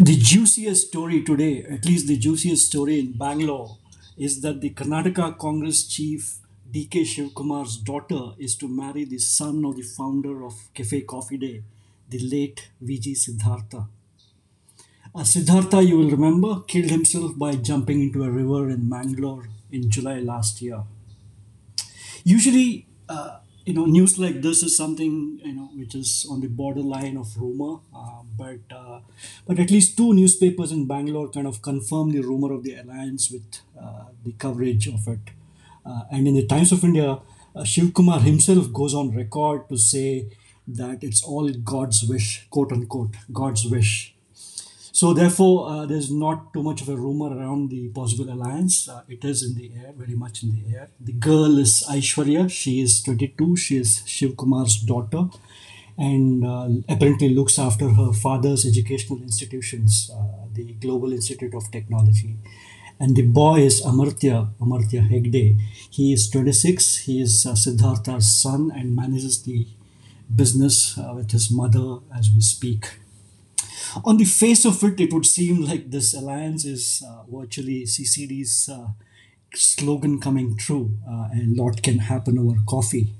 The juiciest story today, at least the juiciest story in Bangalore, is that the Karnataka Congress chief DK Shivkumar's daughter is to marry the son of the founder of Cafe Coffee Day, the late VG Siddhartha. Uh, Siddhartha, you will remember, killed himself by jumping into a river in Mangalore in July last year. Usually, uh, you know, news like this is something you know which is on the borderline of rumor, uh, but uh, but at least two newspapers in Bangalore kind of confirm the rumor of the alliance with uh, the coverage of it. Uh, and in the Times of India, uh, Shiv Kumar himself goes on record to say that it's all God's wish, quote unquote, God's wish. So therefore, uh, there's not too much of a rumor around the possible alliance. Uh, it is in the air, very much in the air. The girl is Aishwarya. She is 22. She is Shiv Kumar's daughter, and uh, apparently looks after her father's educational institutions, uh, the Global Institute of Technology. And the boy is Amartya, Amartya Hegde. He is 26. He is uh, Siddhartha's son and manages the business uh, with his mother as we speak. On the face of it, it would seem like this alliance is uh, virtually CCD's uh, slogan coming true. Uh, a lot can happen over coffee.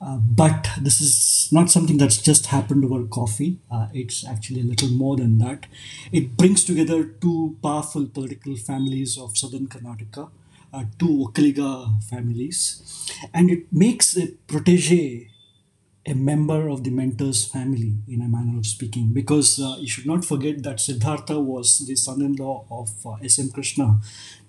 Uh, but this is not something that's just happened over coffee. Uh, it's actually a little more than that. It brings together two powerful political families of southern Karnataka, uh, two Vokkaliga families, and it makes a protege a member of the mentor's family, in a manner of speaking, because uh, you should not forget that Siddhartha was the son-in-law of uh, S.M. Krishna,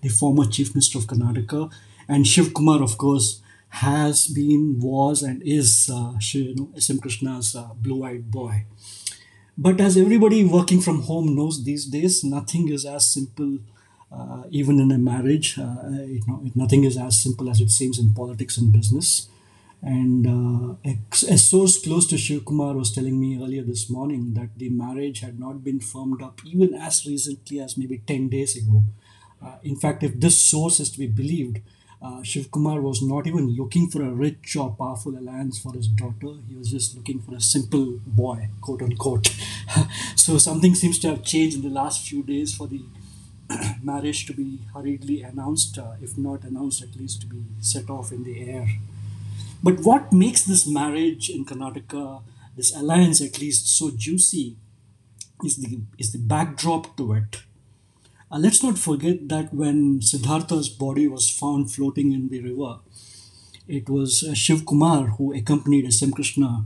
the former chief minister of Karnataka, and Shiv Kumar, of course, has been, was, and is uh, you know, S.M. Krishna's uh, blue-eyed boy. But as everybody working from home knows these days, nothing is as simple. Uh, even in a marriage, uh, you know, nothing is as simple as it seems in politics and business. And uh, a, source close to Shiv Kumar was telling me earlier this morning that the marriage had not been firmed up even as recently as maybe 10 days ago. Uh, in fact, if this source is to be believed, uh, Shiv Kumar was not even looking for a rich or powerful alliance for his daughter. He was just looking for a simple boy, quote unquote. so something seems to have changed in the last few days for the marriage to be hurriedly announced, uh, if not announced, at least to be set off in the air. But what makes this marriage in Karnataka, this alliance at least, so juicy is the is the backdrop to it. Uh, let's not forget that when Siddhartha's body was found floating in the river, it was uh, Shiv Kumar who accompanied S.M. Krishna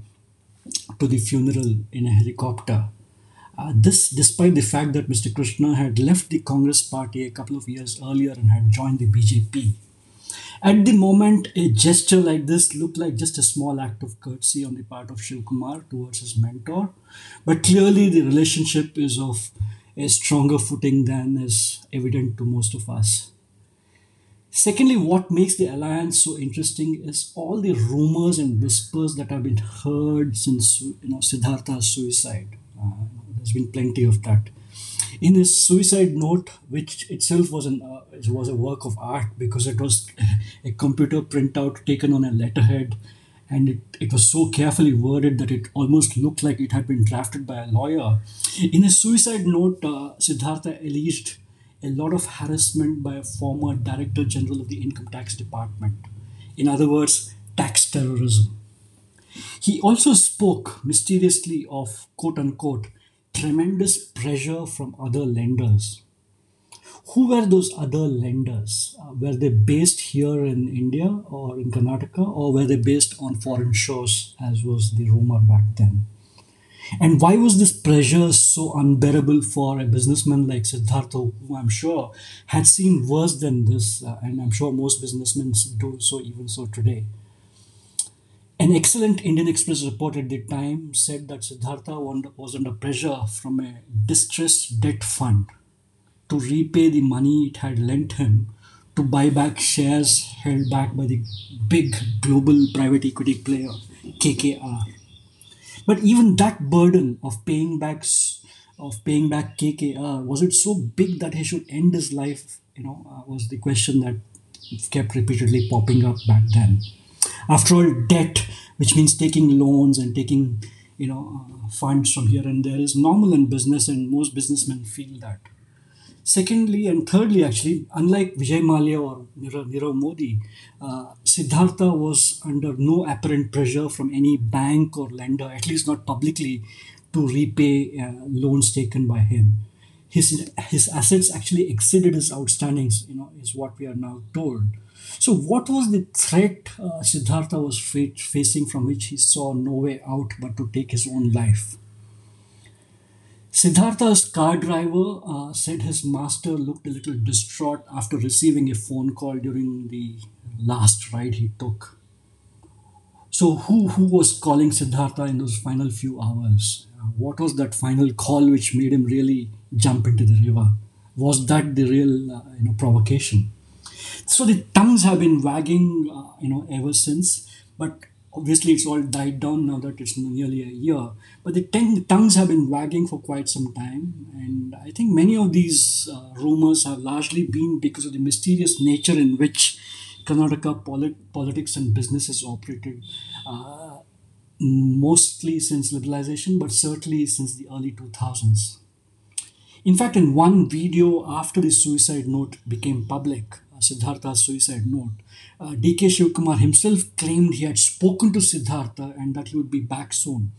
to the funeral in a helicopter. Uh, this, despite the fact that Mr. Krishna had left the Congress party a couple of years earlier and had joined the BJP. At the moment, a gesture like this looked like just a small act of courtesy on the part of Shiv Kumar towards his mentor, but clearly the relationship is of a stronger footing than is evident to most of us. Secondly, what makes the alliance so interesting is all the rumors and whispers that have been heard since you know Siddhartha's suicide. Uh, there's been plenty of that. In his suicide note, which itself was an uh, it was a work of art because it was a computer printout taken on a letterhead, and it, it was so carefully worded that it almost looked like it had been drafted by a lawyer. In his suicide note, uh, Siddhartha alleged a lot of harassment by a former Director General of the Income Tax Department. In other words, tax terrorism. He also spoke mysteriously of quote unquote tremendous pressure from other lenders. Who were those other lenders? Uh, were they based here in India or in Karnataka, or were they based on foreign shores, as was the rumor back then? And why was this pressure so unbearable for a businessman like Siddhartha, who I'm sure had seen worse than this, uh, and I'm sure most businessmen do so even so today? An excellent Indian Express report at the time said that Siddhartha was under pressure from a distressed debt fund to repay the money it had lent him to buy back shares held back by the big global private equity player KKR. But even that burden of paying back of paying back KKR was it so big that he should end his life? You know, uh, was the question that kept repeatedly popping up back then. After all, debt, which means taking loans and taking you know, uh, funds from here and there is normal in business, and most businessmen feel that. Secondly, and thirdly, actually, unlike Vijay Mallya or Nirav Modi, uh, Siddhartha was under no apparent pressure from any bank or lender, at least not publicly, to repay uh, loans taken by him. His, his assets actually exceeded his outstandings, you know, is what we are now told. So, what was the threat uh, Siddhartha was fa- facing from which he saw no way out but to take his own life? Siddhartha's car driver uh, said his master looked a little distraught after receiving a phone call during the last ride he took. So, who, who was calling Siddhartha in those final few hours? Uh, what was that final call which made him really jump into the river? Was that the real uh, you know, provocation? So the tongues have been wagging, uh, you know, ever since. But obviously, it's all died down now that it's nearly a year. But the tongue- tongues have been wagging for quite some time, and I think many of these uh, rumors have largely been because of the mysterious nature in which Karnataka polit- politics and business has operated. Uh, mostly since liberalization, but certainly since the early 2000s. In fact, in one video after the suicide note became public, Siddhartha's suicide note, uh, DK Shivkumar himself claimed he had spoken to Siddhartha and that he would be back soon,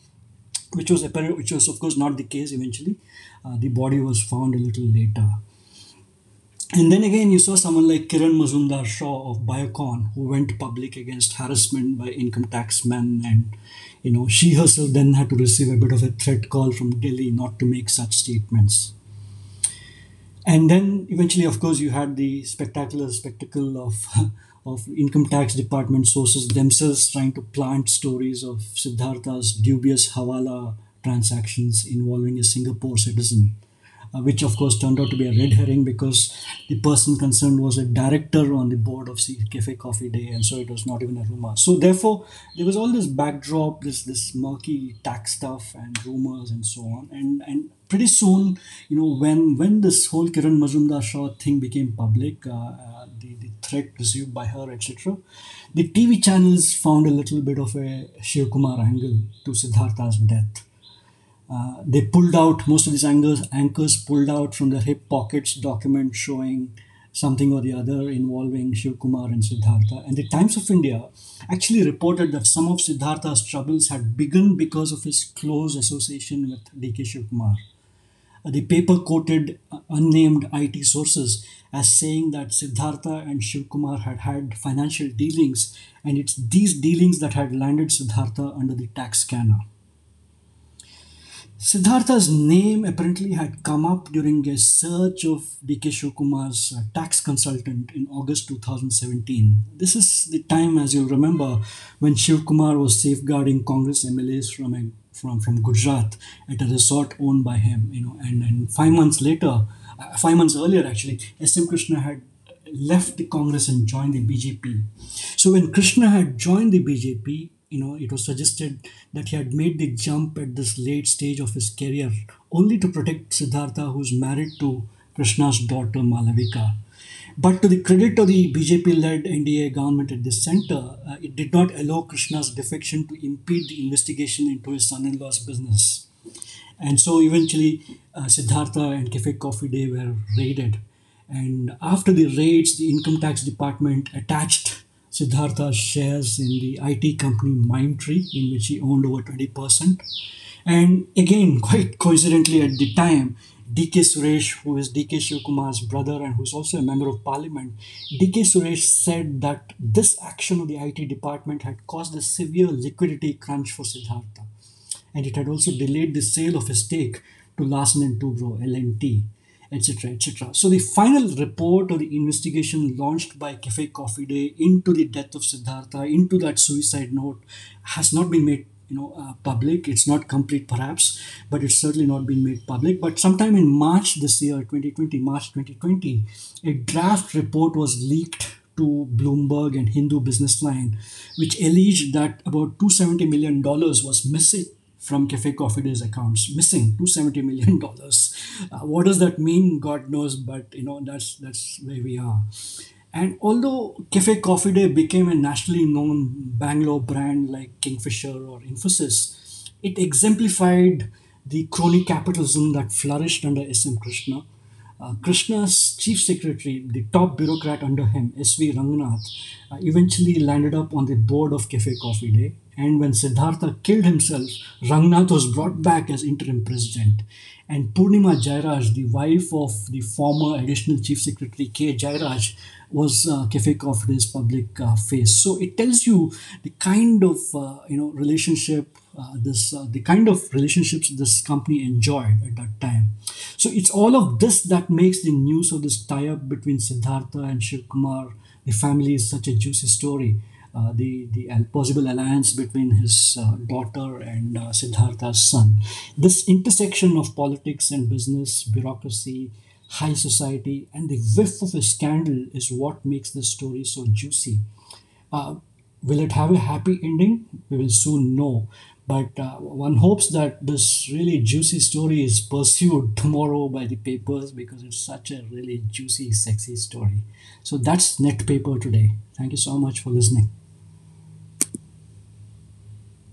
which was apparent, which was of course not the case eventually. Uh, the body was found a little later. And then again, you saw someone like Kiran Mazumdar Shaw of Biocon, who went public against harassment by income tax men, and you know she herself then had to receive a bit of a threat call from Delhi not to make such statements. And then eventually, of course, you had the spectacular spectacle of of income tax department sources themselves trying to plant stories of Siddhartha's dubious hawala transactions involving a Singapore citizen uh, which of course turned out to be a red herring because the person concerned was a director on the board of Cafe Coffee Day, and so it was not even a rumor. So therefore, there was all this backdrop, this this murky tax stuff and rumors and so on, and and pretty soon, you know, when when this whole Kiran Mazumdar Shaw thing became public, uh, uh, the the threat received by her, etc. The TV channels found a little bit of a Shiv Kumar angle to Siddhartha's death. Uh, they pulled out most of these anchors, anchors pulled out from their hip pockets document showing something or the other involving Shiv Kumar and Siddhartha. And the Times of India actually reported that some of Siddhartha's troubles had begun because of his close association with DK Shiv Kumar. Uh, the paper quoted uh, unnamed IT sources as saying that Siddhartha and Shiv Kumar had had financial dealings, and it's these dealings that had landed Siddhartha under the tax scanner. Siddhartha's name apparently had come up during a search of DK Shivkumar's uh, tax consultant in August 2017. This is the time, as you'll remember, when Shivkumar was safeguarding Congress MLAs from a, from from Gujarat at a resort owned by him. You know, and, and five months later, uh, five months earlier actually, S.M. Krishna had left the Congress and joined the BJP. So when Krishna had joined the BJP, you know, it was suggested that he had made the jump at this late stage of his career only to protect Siddhartha, who's married to Krishna's daughter Malavika. But to the credit of the BJP led NDA government at the center, uh, it did not allow Krishna's defection to impede the investigation into his son in law's business. And so eventually, uh, Siddhartha and Cafe Coffee Day were raided. And after the raids, the income tax department attached Siddhartha's shares in the IT company Mindtree, in which he owned over 20%. And again, quite coincidentally at the time, DK Suresh, who is DK Shivkumar's brother and who's also a member of parliament, DK Suresh said that this action of the IT department had caused a severe liquidity crunch for Siddhartha. And it had also delayed the sale of his stake to Larsen Toubro, LNT etc., etc. So the final report or the investigation launched by Cafe Coffee Day into the death of Siddhartha, into that suicide note, has not been made you know uh, public. It's not complete, perhaps, but it's certainly not been made public. But sometime in March this year, 2020, March 2020, a draft report was leaked to Bloomberg and Hindu Business Line, which alleged that about 270 million dollars was missing from Cafe Coffee Day's accounts, missing 270 million dollars. Uh, what does that mean? God knows, but you know that's that's where we are. And although Cafe Coffee Day became a nationally known Bangalore brand like Kingfisher or Infosys, it exemplified the crony capitalism that flourished under S.M. Krishna. Uh, Krishna's chief secretary, the top bureaucrat under him, S.V. Rangnath, uh, eventually landed up on the board of Cafe Coffee Day. And when Siddhartha killed himself, Rangnath was brought back as interim president. And Purnima Jairaj, the wife of the former additional chief secretary K. Jairaj, was uh, Cafe Coffee Day's public uh, face. So it tells you the kind of uh, you know relationship uh, this uh, the kind of relationships this company enjoyed at that time. So it's all of this that makes the news of this tie-up between Siddhartha and Shiv Kumar, the family, is such a juicy story. Uh, the the possible alliance between his uh, daughter and uh, Siddhartha's son. This intersection of politics and business, bureaucracy, high society, and the whiff of a scandal is what makes this story so juicy. Uh, will it have a happy ending? We will soon know. But uh, one hopes that this really juicy story is pursued tomorrow by the papers because it's such a really juicy, sexy story. So that's Net Paper today. Thank you so much for listening.